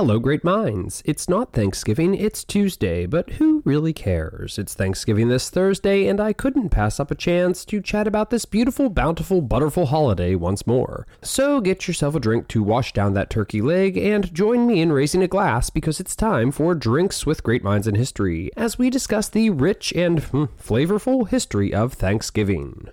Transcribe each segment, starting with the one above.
Hello, great minds. It's not Thanksgiving, it's Tuesday, but who really cares? It's Thanksgiving this Thursday, and I couldn't pass up a chance to chat about this beautiful, bountiful, butterful holiday once more. So get yourself a drink to wash down that turkey leg and join me in raising a glass because it's time for Drinks with Great Minds in History as we discuss the rich and hmm, flavorful history of Thanksgiving.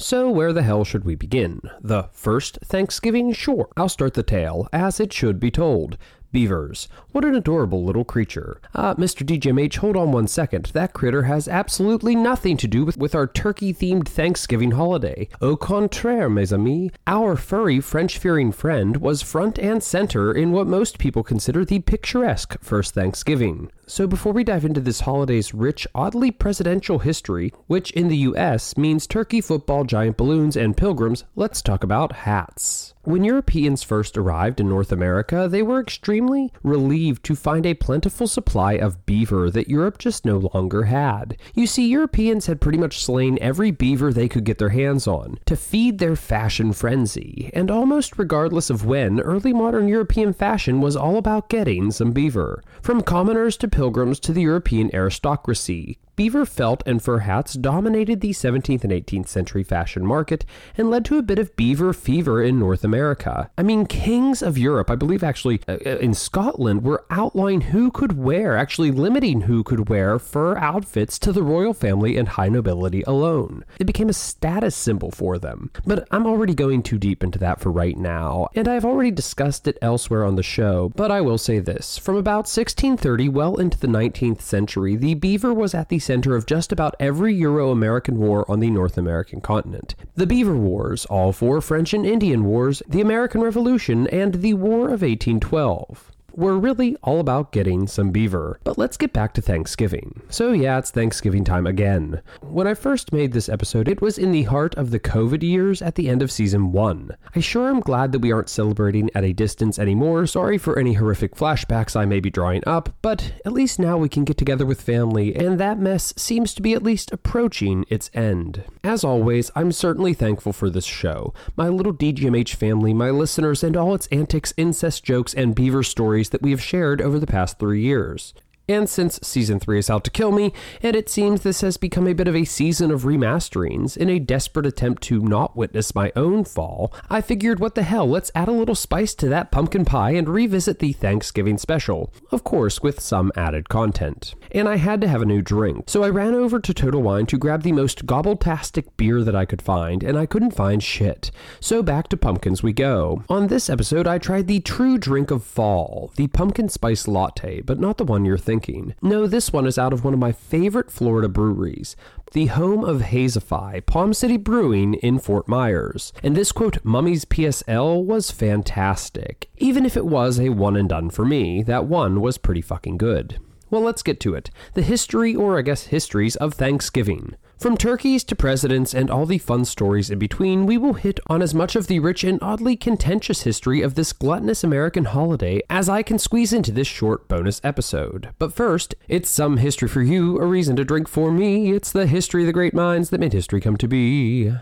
So, where the hell should we begin? The first Thanksgiving? Sure, I'll start the tale, as it should be told. Beavers. What an adorable little creature. Uh, Mr. DGMH, hold on one second. That critter has absolutely nothing to do with, with our turkey themed Thanksgiving holiday. Au contraire, mes amis. Our furry, French fearing friend was front and center in what most people consider the picturesque first Thanksgiving. So, before we dive into this holiday's rich, oddly presidential history, which in the US means turkey, football, giant balloons, and pilgrims, let's talk about hats. When Europeans first arrived in North America, they were extremely relieved to find a plentiful supply of beaver that Europe just no longer had. You see, Europeans had pretty much slain every beaver they could get their hands on to feed their fashion frenzy, and almost regardless of when, early modern European fashion was all about getting some beaver. From commoners to pilgrims to the European aristocracy, beaver felt and fur hats dominated the 17th and 18th century fashion market and led to a bit of beaver fever in North America. I mean, kings of Europe, I believe actually uh, uh, in Scotland, were outlawing who could wear, actually limiting who could wear fur outfits to the royal family and high nobility alone. It became a status symbol for them. But I'm already going too deep into that for right now, and I've already discussed it elsewhere on the show, but I will say this. From about 1630 well into the 19th century, the beaver was at the center of just about every Euro American war on the North American continent. The Beaver Wars, all four French and Indian Wars, the American Revolution, and the War of 1812 were really all about getting some beaver. But let's get back to Thanksgiving. So, yeah, it's Thanksgiving time again. When I first made this episode, it was in the heart of the COVID years at the end of season 1. I sure am glad that we aren't celebrating at a distance anymore. Sorry for any horrific flashbacks I may be drawing up, but at least now we can get together with family, and that mess seems to be at least approaching its end. As always, I'm certainly thankful for this show, my little DGMH family, my listeners, and all its antics, incest jokes, and beaver stories that we have shared over the past three years. And since season 3 is out to kill me, and it seems this has become a bit of a season of remasterings, in a desperate attempt to not witness my own fall, I figured what the hell, let's add a little spice to that pumpkin pie and revisit the Thanksgiving special, of course with some added content. And I had to have a new drink, so I ran over to Total Wine to grab the most gobbletastic beer that I could find, and I couldn't find shit. So back to pumpkins we go. On this episode, I tried the true drink of fall, the pumpkin spice latte, but not the one you're thinking thinking. No, this one is out of one of my favorite Florida breweries, the home of Hazeify, Palm City Brewing in Fort Myers. And this quote, Mummy's PSL, was fantastic. Even if it was a one and done for me, that one was pretty fucking good. Well, let's get to it. The history, or I guess histories, of Thanksgiving. From turkeys to presidents and all the fun stories in between, we will hit on as much of the rich and oddly contentious history of this gluttonous American holiday as I can squeeze into this short bonus episode. But first, it's some history for you, a reason to drink for me. It's the history of the great minds that made history come to be.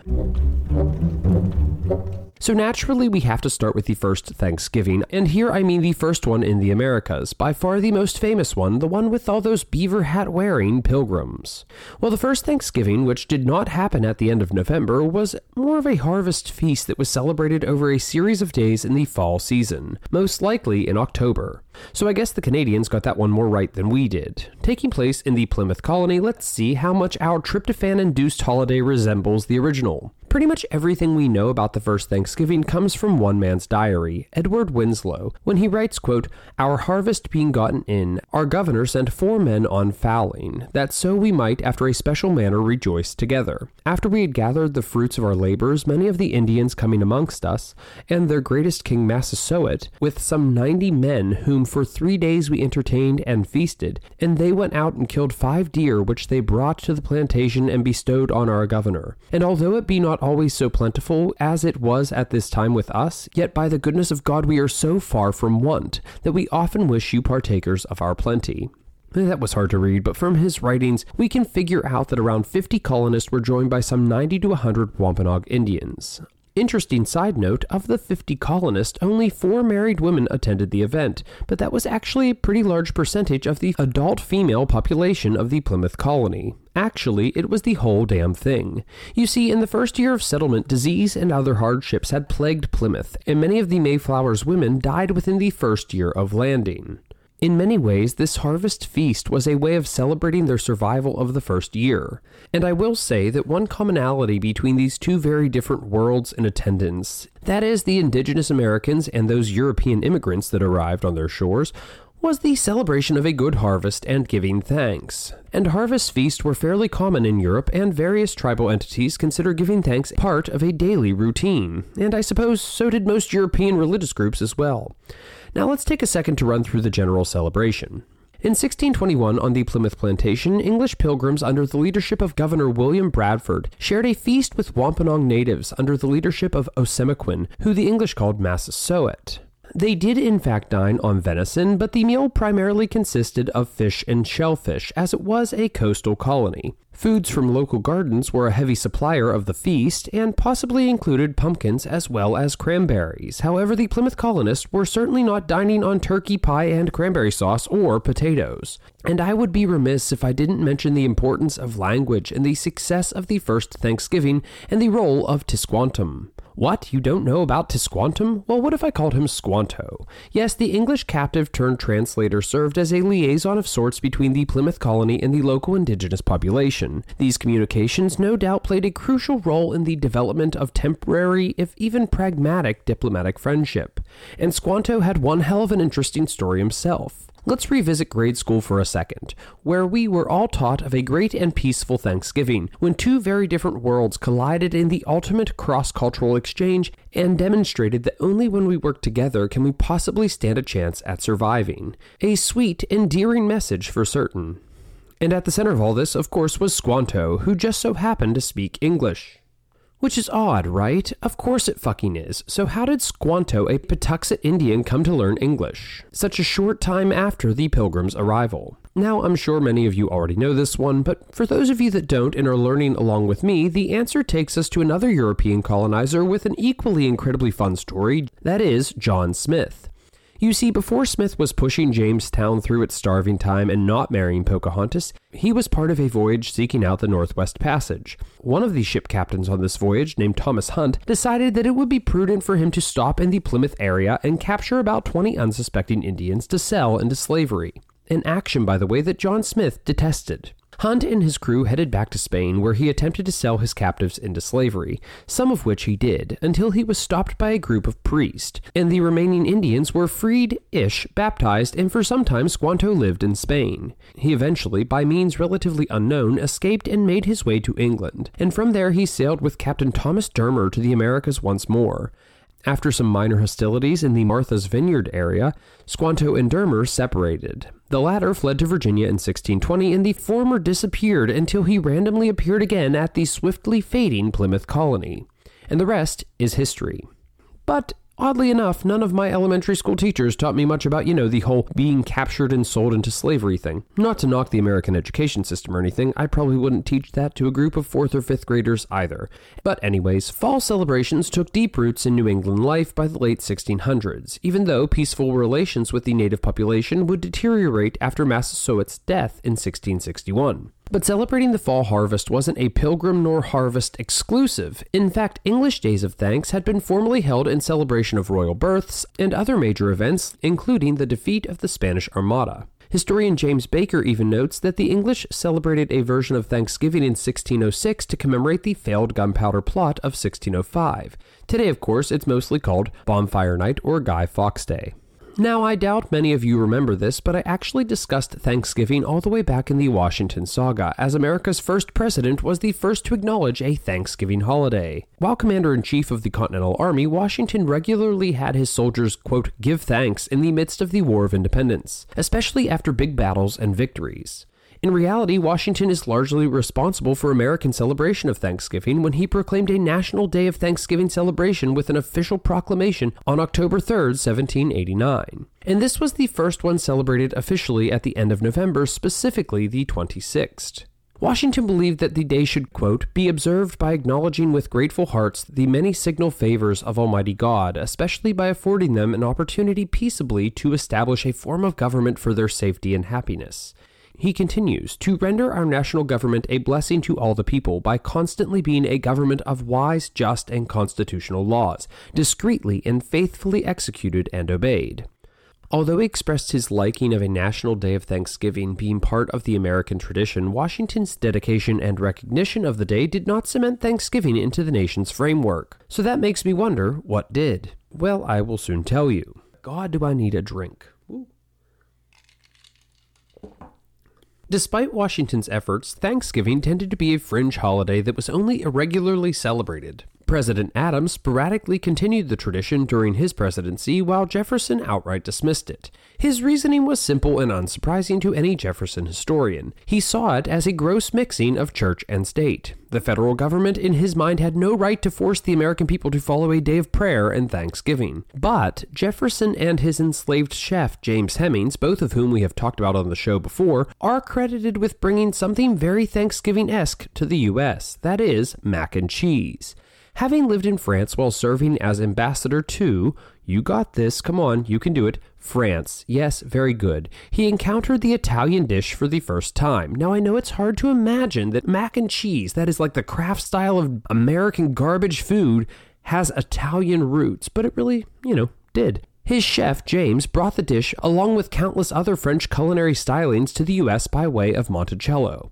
So naturally, we have to start with the first Thanksgiving, and here I mean the first one in the Americas, by far the most famous one, the one with all those beaver hat wearing pilgrims. Well, the first Thanksgiving, which did not happen at the end of November, was more of a harvest feast that was celebrated over a series of days in the fall season, most likely in October. So I guess the Canadians got that one more right than we did. Taking place in the Plymouth colony, let's see how much our tryptophan induced holiday resembles the original. Pretty much everything we know about the first Thanksgiving comes from one man's diary, Edward Winslow, when he writes, quote, Our harvest being gotten in, our governor sent four men on fowling, that so we might after a special manner rejoice together. After we had gathered the fruits of our labors, many of the Indians coming amongst us, and their greatest king Massasoit, with some ninety men whom for three days we entertained and feasted, and they went out and killed five deer which they brought to the plantation and bestowed on our governor. And although it be not always so plentiful as it was at this time with us, yet by the goodness of God we are so far from want that we often wish you partakers of our plenty. That was hard to read, but from his writings, we can figure out that around 50 colonists were joined by some 90 to 100 Wampanoag Indians. Interesting side note of the 50 colonists, only four married women attended the event, but that was actually a pretty large percentage of the adult female population of the Plymouth colony. Actually, it was the whole damn thing. You see, in the first year of settlement, disease and other hardships had plagued Plymouth, and many of the Mayflower's women died within the first year of landing. In many ways, this harvest feast was a way of celebrating their survival of the first year. And I will say that one commonality between these two very different worlds in attendance, that is, the indigenous Americans and those European immigrants that arrived on their shores, was the celebration of a good harvest and giving thanks. And harvest feasts were fairly common in Europe, and various tribal entities consider giving thanks part of a daily routine. And I suppose so did most European religious groups as well. Now let's take a second to run through the general celebration. In 1621, on the Plymouth Plantation, English pilgrims under the leadership of Governor William Bradford shared a feast with Wampanoag natives under the leadership of Osamequin, who the English called Massasoit. They did in fact dine on venison, but the meal primarily consisted of fish and shellfish, as it was a coastal colony. Foods from local gardens were a heavy supplier of the feast, and possibly included pumpkins as well as cranberries. However, the Plymouth colonists were certainly not dining on turkey pie and cranberry sauce or potatoes. And I would be remiss if I didn't mention the importance of language in the success of the first Thanksgiving and the role of Tisquantum. What? You don't know about Tisquantum? Well, what if I called him Squanto? Yes, the English captive turned translator served as a liaison of sorts between the Plymouth colony and the local indigenous population. These communications no doubt played a crucial role in the development of temporary, if even pragmatic, diplomatic friendship. And Squanto had one hell of an interesting story himself. Let's revisit grade school for a second, where we were all taught of a great and peaceful Thanksgiving, when two very different worlds collided in the ultimate cross cultural exchange and demonstrated that only when we work together can we possibly stand a chance at surviving. A sweet, endearing message for certain. And at the center of all this, of course, was Squanto, who just so happened to speak English. Which is odd, right? Of course it fucking is. So, how did Squanto, a Patuxet Indian, come to learn English? Such a short time after the Pilgrim's arrival. Now, I'm sure many of you already know this one, but for those of you that don't and are learning along with me, the answer takes us to another European colonizer with an equally incredibly fun story that is, John Smith. You see, before Smith was pushing Jamestown through its starving time and not marrying Pocahontas, he was part of a voyage seeking out the Northwest Passage. One of the ship captains on this voyage, named Thomas Hunt, decided that it would be prudent for him to stop in the Plymouth area and capture about 20 unsuspecting Indians to sell into slavery. An action, by the way, that John Smith detested. Hunt and his crew headed back to Spain, where he attempted to sell his captives into slavery, some of which he did, until he was stopped by a group of priests, and the remaining Indians were freed ish, baptized, and for some time Squanto lived in Spain. He eventually, by means relatively unknown, escaped and made his way to England, and from there he sailed with Captain Thomas Dermer to the Americas once more. After some minor hostilities in the Martha's Vineyard area, Squanto and Dermer separated. The latter fled to Virginia in 1620, and the former disappeared until he randomly appeared again at the swiftly fading Plymouth colony. And the rest is history. But Oddly enough, none of my elementary school teachers taught me much about, you know, the whole being captured and sold into slavery thing. Not to knock the American education system or anything, I probably wouldn't teach that to a group of fourth or fifth graders either. But, anyways, fall celebrations took deep roots in New England life by the late 1600s, even though peaceful relations with the native population would deteriorate after Massasoit's death in 1661. But celebrating the fall harvest wasn't a pilgrim nor harvest exclusive. In fact, English Days of Thanks had been formally held in celebration of royal births and other major events, including the defeat of the Spanish Armada. Historian James Baker even notes that the English celebrated a version of Thanksgiving in 1606 to commemorate the failed gunpowder plot of 1605. Today, of course, it's mostly called Bonfire Night or Guy Fawkes Day. Now, I doubt many of you remember this, but I actually discussed Thanksgiving all the way back in the Washington saga, as America's first president was the first to acknowledge a Thanksgiving holiday. While commander in chief of the Continental Army, Washington regularly had his soldiers, quote, give thanks in the midst of the War of Independence, especially after big battles and victories. In reality, Washington is largely responsible for American celebration of Thanksgiving when he proclaimed a National Day of Thanksgiving celebration with an official proclamation on October 3, 1789. And this was the first one celebrated officially at the end of November, specifically the 26th. Washington believed that the day should, quote, be observed by acknowledging with grateful hearts the many signal favors of Almighty God, especially by affording them an opportunity peaceably to establish a form of government for their safety and happiness. He continues to render our national government a blessing to all the people by constantly being a government of wise, just, and constitutional laws, discreetly and faithfully executed and obeyed. Although he expressed his liking of a national day of Thanksgiving being part of the American tradition, Washington's dedication and recognition of the day did not cement Thanksgiving into the nation's framework. So that makes me wonder what did? Well, I will soon tell you. God, do I need a drink? Despite Washington's efforts, Thanksgiving tended to be a fringe holiday that was only irregularly celebrated. President Adams sporadically continued the tradition during his presidency, while Jefferson outright dismissed it. His reasoning was simple and unsurprising to any Jefferson historian. He saw it as a gross mixing of church and state. The federal government, in his mind, had no right to force the American people to follow a day of prayer and thanksgiving. But Jefferson and his enslaved chef, James Hemings, both of whom we have talked about on the show before, are credited with bringing something very Thanksgiving esque to the U.S. That is, mac and cheese. Having lived in France while serving as ambassador to, you got this, come on, you can do it, France. Yes, very good. He encountered the Italian dish for the first time. Now, I know it's hard to imagine that mac and cheese, that is like the Kraft style of American garbage food, has Italian roots, but it really, you know, did. His chef, James, brought the dish along with countless other French culinary stylings to the US by way of Monticello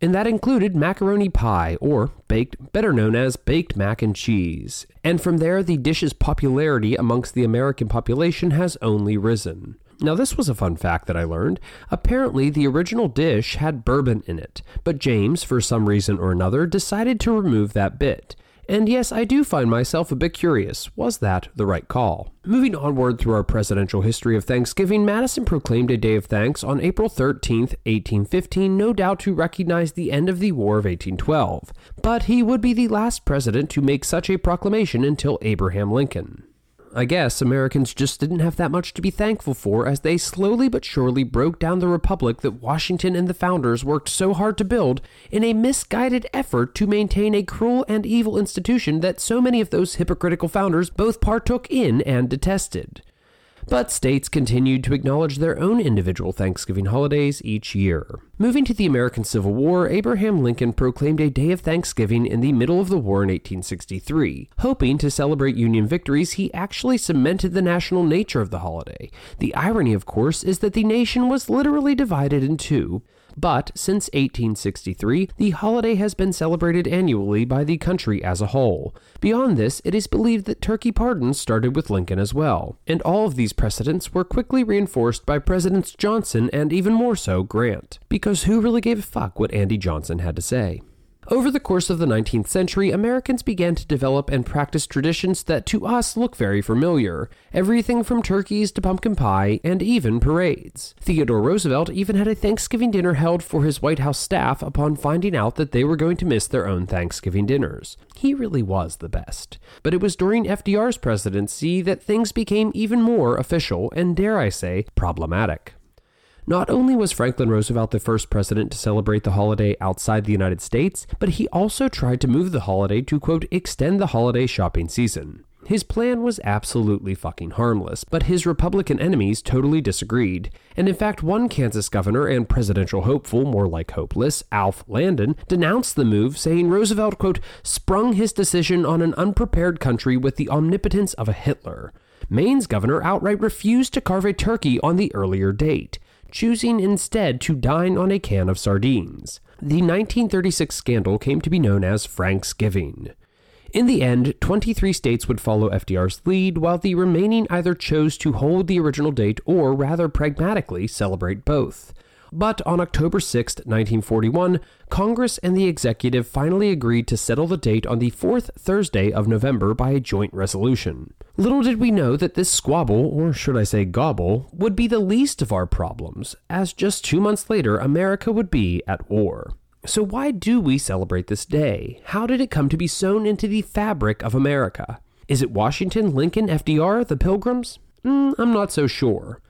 and that included macaroni pie, or baked, better known as baked mac and cheese. And from there, the dish's popularity amongst the American population has only risen. Now, this was a fun fact that I learned. Apparently, the original dish had bourbon in it, but James, for some reason or another, decided to remove that bit. And yes, I do find myself a bit curious was that the right call? Moving onward through our presidential history of Thanksgiving, Madison proclaimed a day of thanks on April 13, 1815, no doubt to recognize the end of the War of 1812. But he would be the last president to make such a proclamation until Abraham Lincoln. I guess Americans just didn't have that much to be thankful for as they slowly but surely broke down the republic that Washington and the founders worked so hard to build in a misguided effort to maintain a cruel and evil institution that so many of those hypocritical founders both partook in and detested but states continued to acknowledge their own individual Thanksgiving holidays each year. Moving to the American Civil War, Abraham Lincoln proclaimed a day of Thanksgiving in the middle of the war in 1863. Hoping to celebrate Union victories, he actually cemented the national nature of the holiday. The irony, of course, is that the nation was literally divided in two. But since 1863, the holiday has been celebrated annually by the country as a whole. Beyond this, it is believed that turkey pardons started with Lincoln as well, and all of these precedents were quickly reinforced by Presidents Johnson and even more so Grant. Because who really gave a fuck what Andy Johnson had to say? Over the course of the 19th century, Americans began to develop and practice traditions that to us look very familiar everything from turkeys to pumpkin pie, and even parades. Theodore Roosevelt even had a Thanksgiving dinner held for his White House staff upon finding out that they were going to miss their own Thanksgiving dinners. He really was the best. But it was during FDR's presidency that things became even more official and, dare I say, problematic. Not only was Franklin Roosevelt the first president to celebrate the holiday outside the United States, but he also tried to move the holiday to, quote, extend the holiday shopping season. His plan was absolutely fucking harmless, but his Republican enemies totally disagreed. And in fact, one Kansas governor and presidential hopeful, more like hopeless, Alf Landon, denounced the move, saying Roosevelt, quote, sprung his decision on an unprepared country with the omnipotence of a Hitler. Maine's governor outright refused to carve a turkey on the earlier date choosing instead to dine on a can of sardines. The 1936 scandal came to be known as Franksgiving. In the end, 23 states would follow FDR's lead, while the remaining either chose to hold the original date or, rather pragmatically, celebrate both. But on October 6, 1941, Congress and the executive finally agreed to settle the date on the fourth Thursday of November by a joint resolution. Little did we know that this squabble, or should I say gobble, would be the least of our problems, as just two months later America would be at war. So, why do we celebrate this day? How did it come to be sewn into the fabric of America? Is it Washington, Lincoln, FDR, the Pilgrims? Mm, I'm not so sure.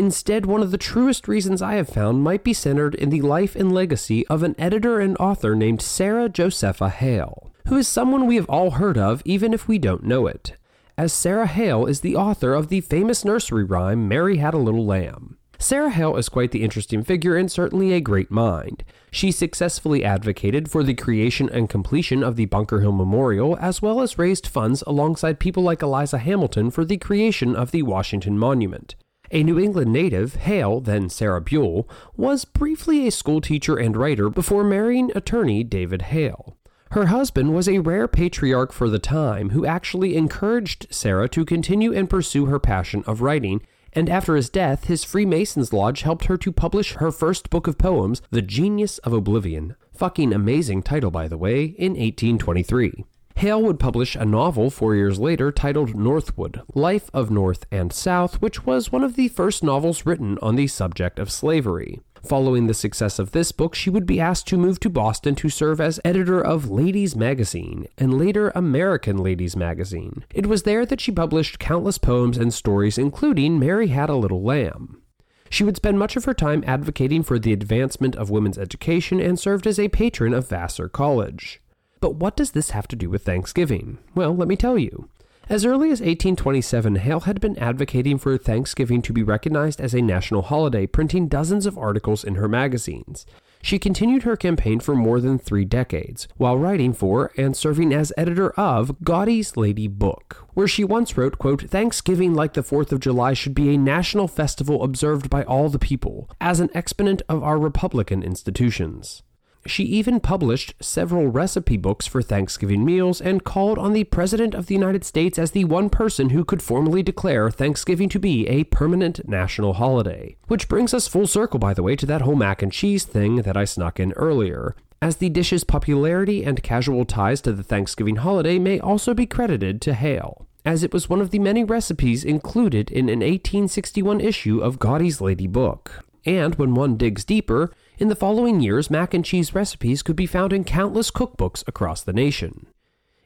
Instead, one of the truest reasons I have found might be centered in the life and legacy of an editor and author named Sarah Josepha Hale, who is someone we have all heard of even if we don't know it, as Sarah Hale is the author of the famous nursery rhyme Mary Had a Little Lamb. Sarah Hale is quite the interesting figure and certainly a great mind. She successfully advocated for the creation and completion of the Bunker Hill Memorial, as well as raised funds alongside people like Eliza Hamilton for the creation of the Washington Monument. A New England native, Hale, then Sarah Buell, was briefly a schoolteacher and writer before marrying attorney David Hale. Her husband was a rare patriarch for the time who actually encouraged Sarah to continue and pursue her passion of writing and after his death, his Freemasons Lodge helped her to publish her first book of poems, The Genius of Oblivion. Fucking amazing title, by the way, in 1823. Hale would publish a novel four years later titled Northwood Life of North and South, which was one of the first novels written on the subject of slavery. Following the success of this book, she would be asked to move to Boston to serve as editor of Ladies Magazine and later American Ladies Magazine. It was there that she published countless poems and stories, including Mary Had a Little Lamb. She would spend much of her time advocating for the advancement of women's education and served as a patron of Vassar College. But what does this have to do with Thanksgiving? Well, let me tell you. As early as 1827, Hale had been advocating for Thanksgiving to be recognized as a national holiday, printing dozens of articles in her magazines. She continued her campaign for more than three decades, while writing for and serving as editor of Godey's Lady Book, where she once wrote, quote, Thanksgiving, like the 4th of July, should be a national festival observed by all the people, as an exponent of our republican institutions. She even published several recipe books for Thanksgiving meals and called on the President of the United States as the one person who could formally declare Thanksgiving to be a permanent national holiday. Which brings us full circle, by the way, to that whole mac and cheese thing that I snuck in earlier as the dish's popularity and casual ties to the Thanksgiving holiday may also be credited to Hale, as it was one of the many recipes included in an 1861 issue of Godey's Lady Book. And when one digs deeper, in the following years, mac and cheese recipes could be found in countless cookbooks across the nation.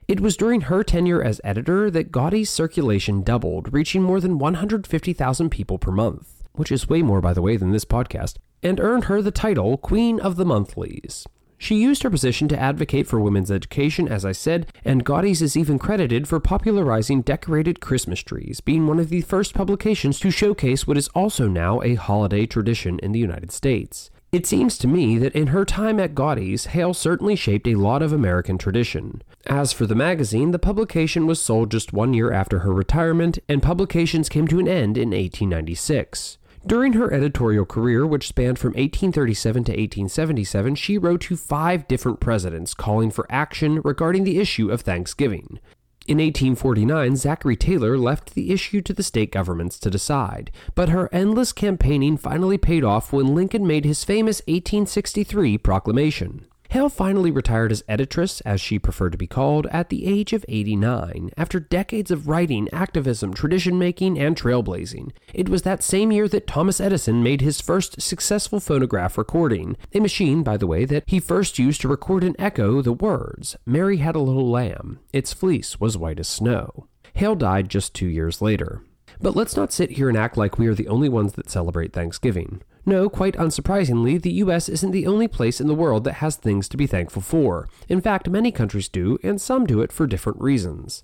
It was during her tenure as editor that Godey's circulation doubled, reaching more than 150,000 people per month, which is way more, by the way, than this podcast, and earned her the title Queen of the Monthlies. She used her position to advocate for women's education, as I said, and Godey's is even credited for popularizing decorated Christmas trees, being one of the first publications to showcase what is also now a holiday tradition in the United States. It seems to me that in her time at Godey's, Hale certainly shaped a lot of American tradition. As for the magazine, the publication was sold just one year after her retirement, and publications came to an end in 1896. During her editorial career, which spanned from 1837 to 1877, she wrote to five different presidents calling for action regarding the issue of Thanksgiving. In 1849, Zachary Taylor left the issue to the state governments to decide, but her endless campaigning finally paid off when Lincoln made his famous 1863 proclamation. Hale finally retired as editress, as she preferred to be called, at the age of 89, after decades of writing, activism, tradition making, and trailblazing. It was that same year that Thomas Edison made his first successful phonograph recording, a machine, by the way, that he first used to record and echo the words, Mary had a little lamb, its fleece was white as snow. Hale died just two years later. But let's not sit here and act like we are the only ones that celebrate Thanksgiving. No, quite unsurprisingly, the US isn't the only place in the world that has things to be thankful for. In fact, many countries do, and some do it for different reasons.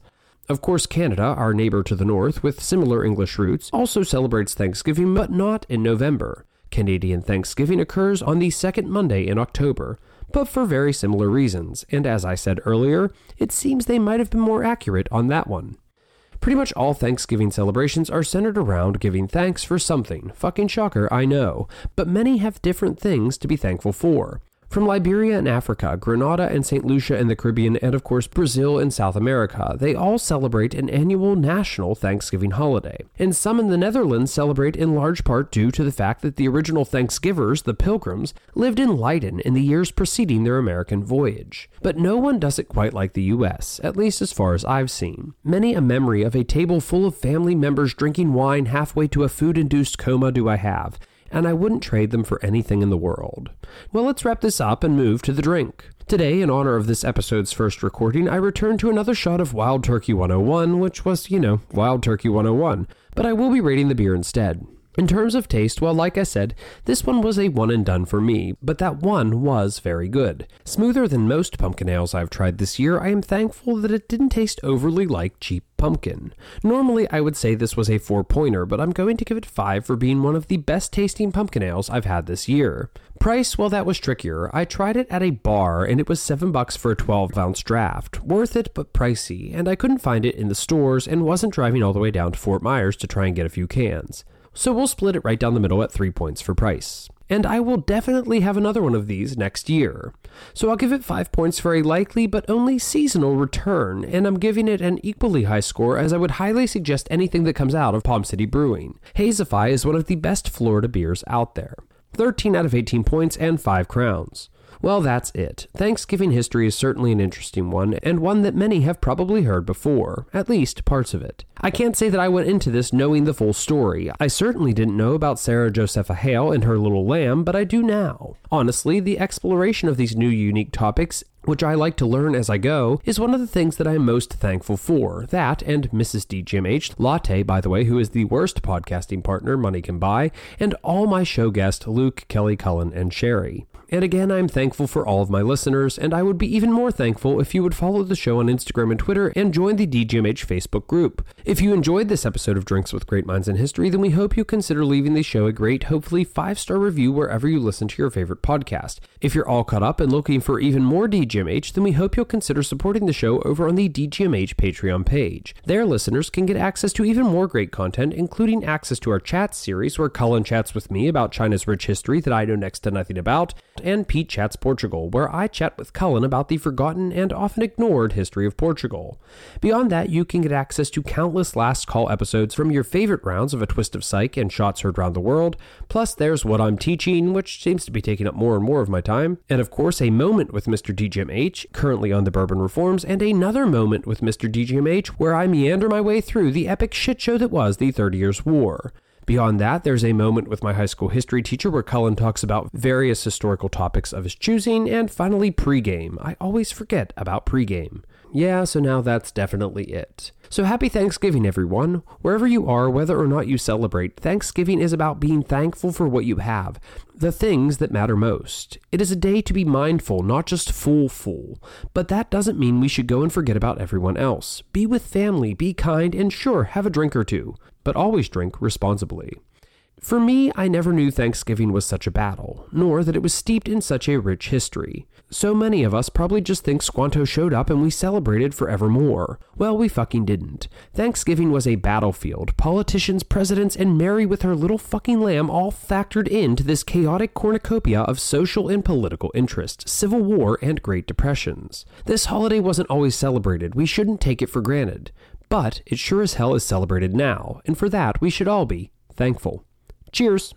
Of course, Canada, our neighbor to the north, with similar English roots, also celebrates Thanksgiving, but not in November. Canadian Thanksgiving occurs on the second Monday in October, but for very similar reasons, and as I said earlier, it seems they might have been more accurate on that one. Pretty much all Thanksgiving celebrations are centered around giving thanks for something. Fucking shocker, I know. But many have different things to be thankful for. From Liberia and Africa, Grenada and St. Lucia in the Caribbean, and of course Brazil and South America, they all celebrate an annual national Thanksgiving holiday. And some in the Netherlands celebrate in large part due to the fact that the original Thanksgivers, the Pilgrims, lived in Leyden in the years preceding their American voyage. But no one does it quite like the US, at least as far as I've seen. Many a memory of a table full of family members drinking wine halfway to a food induced coma do I have, and I wouldn't trade them for anything in the world. Well, let's wrap this up and move to the drink. Today, in honor of this episode's first recording, I return to another shot of Wild Turkey 101, which was, you know, Wild Turkey 101, but I will be rating the beer instead. In terms of taste, well, like I said, this one was a one and done for me, but that one was very good. Smoother than most pumpkin ales I've tried this year, I am thankful that it didn't taste overly like cheap pumpkin. Normally, I would say this was a four pointer, but I'm going to give it five for being one of the best tasting pumpkin ales I've had this year. Price, well, that was trickier. I tried it at a bar and it was 7 bucks for a 12 ounce draft. Worth it, but pricey, and I couldn't find it in the stores and wasn't driving all the way down to Fort Myers to try and get a few cans so we'll split it right down the middle at 3 points for price. And I will definitely have another one of these next year. So I'll give it 5 points for a likely but only seasonal return, and I'm giving it an equally high score as I would highly suggest anything that comes out of Palm City Brewing. Hazeify is one of the best Florida beers out there. 13 out of 18 points and 5 crowns. Well, that's it. Thanksgiving history is certainly an interesting one, and one that many have probably heard before, at least parts of it. I can't say that I went into this knowing the full story. I certainly didn't know about Sarah Josepha Hale and her little lamb, but I do now. Honestly, the exploration of these new unique topics which I like to learn as I go, is one of the things that I am most thankful for. That and Mrs. DGMH, Latte, by the way, who is the worst podcasting partner money can buy, and all my show guests, Luke, Kelly Cullen, and Sherry. And again, I'm thankful for all of my listeners, and I would be even more thankful if you would follow the show on Instagram and Twitter and join the DGMH Facebook group. If you enjoyed this episode of Drinks with Great Minds in History, then we hope you consider leaving the show a great, hopefully five star review wherever you listen to your favorite podcast. If you're all caught up and looking for even more DGMH, then we hope you'll consider supporting the show over on the DGMH Patreon page. There, listeners can get access to even more great content, including access to our chat series where Cullen chats with me about China's rich history that I know next to nothing about and Pete Chats Portugal, where I chat with Cullen about the forgotten and often ignored history of Portugal. Beyond that, you can get access to countless last call episodes from your favorite rounds of A Twist of Psych and Shots Heard Round the World, plus there's What I'm Teaching, which seems to be taking up more and more of my time, and of course a moment with Mr. DGMH, currently on the Bourbon Reforms, and another moment with Mr. DGMH where I meander my way through the epic shit show that was the Thirty Years' War. Beyond that, there's a moment with my high school history teacher where Cullen talks about various historical topics of his choosing, and finally, pregame. I always forget about pregame. Yeah, so now that's definitely it. So happy Thanksgiving, everyone. Wherever you are, whether or not you celebrate, Thanksgiving is about being thankful for what you have, the things that matter most. It is a day to be mindful, not just full full. But that doesn't mean we should go and forget about everyone else. Be with family, be kind, and sure, have a drink or two but always drink responsibly. For me, I never knew Thanksgiving was such a battle, nor that it was steeped in such a rich history. So many of us probably just think Squanto showed up and we celebrated forevermore. Well, we fucking didn't. Thanksgiving was a battlefield. Politicians, presidents, and Mary with her little fucking lamb all factored into this chaotic cornucopia of social and political interest, civil war, and Great Depressions. This holiday wasn't always celebrated. We shouldn't take it for granted. But it sure as hell is celebrated now, and for that we should all be thankful. Cheers!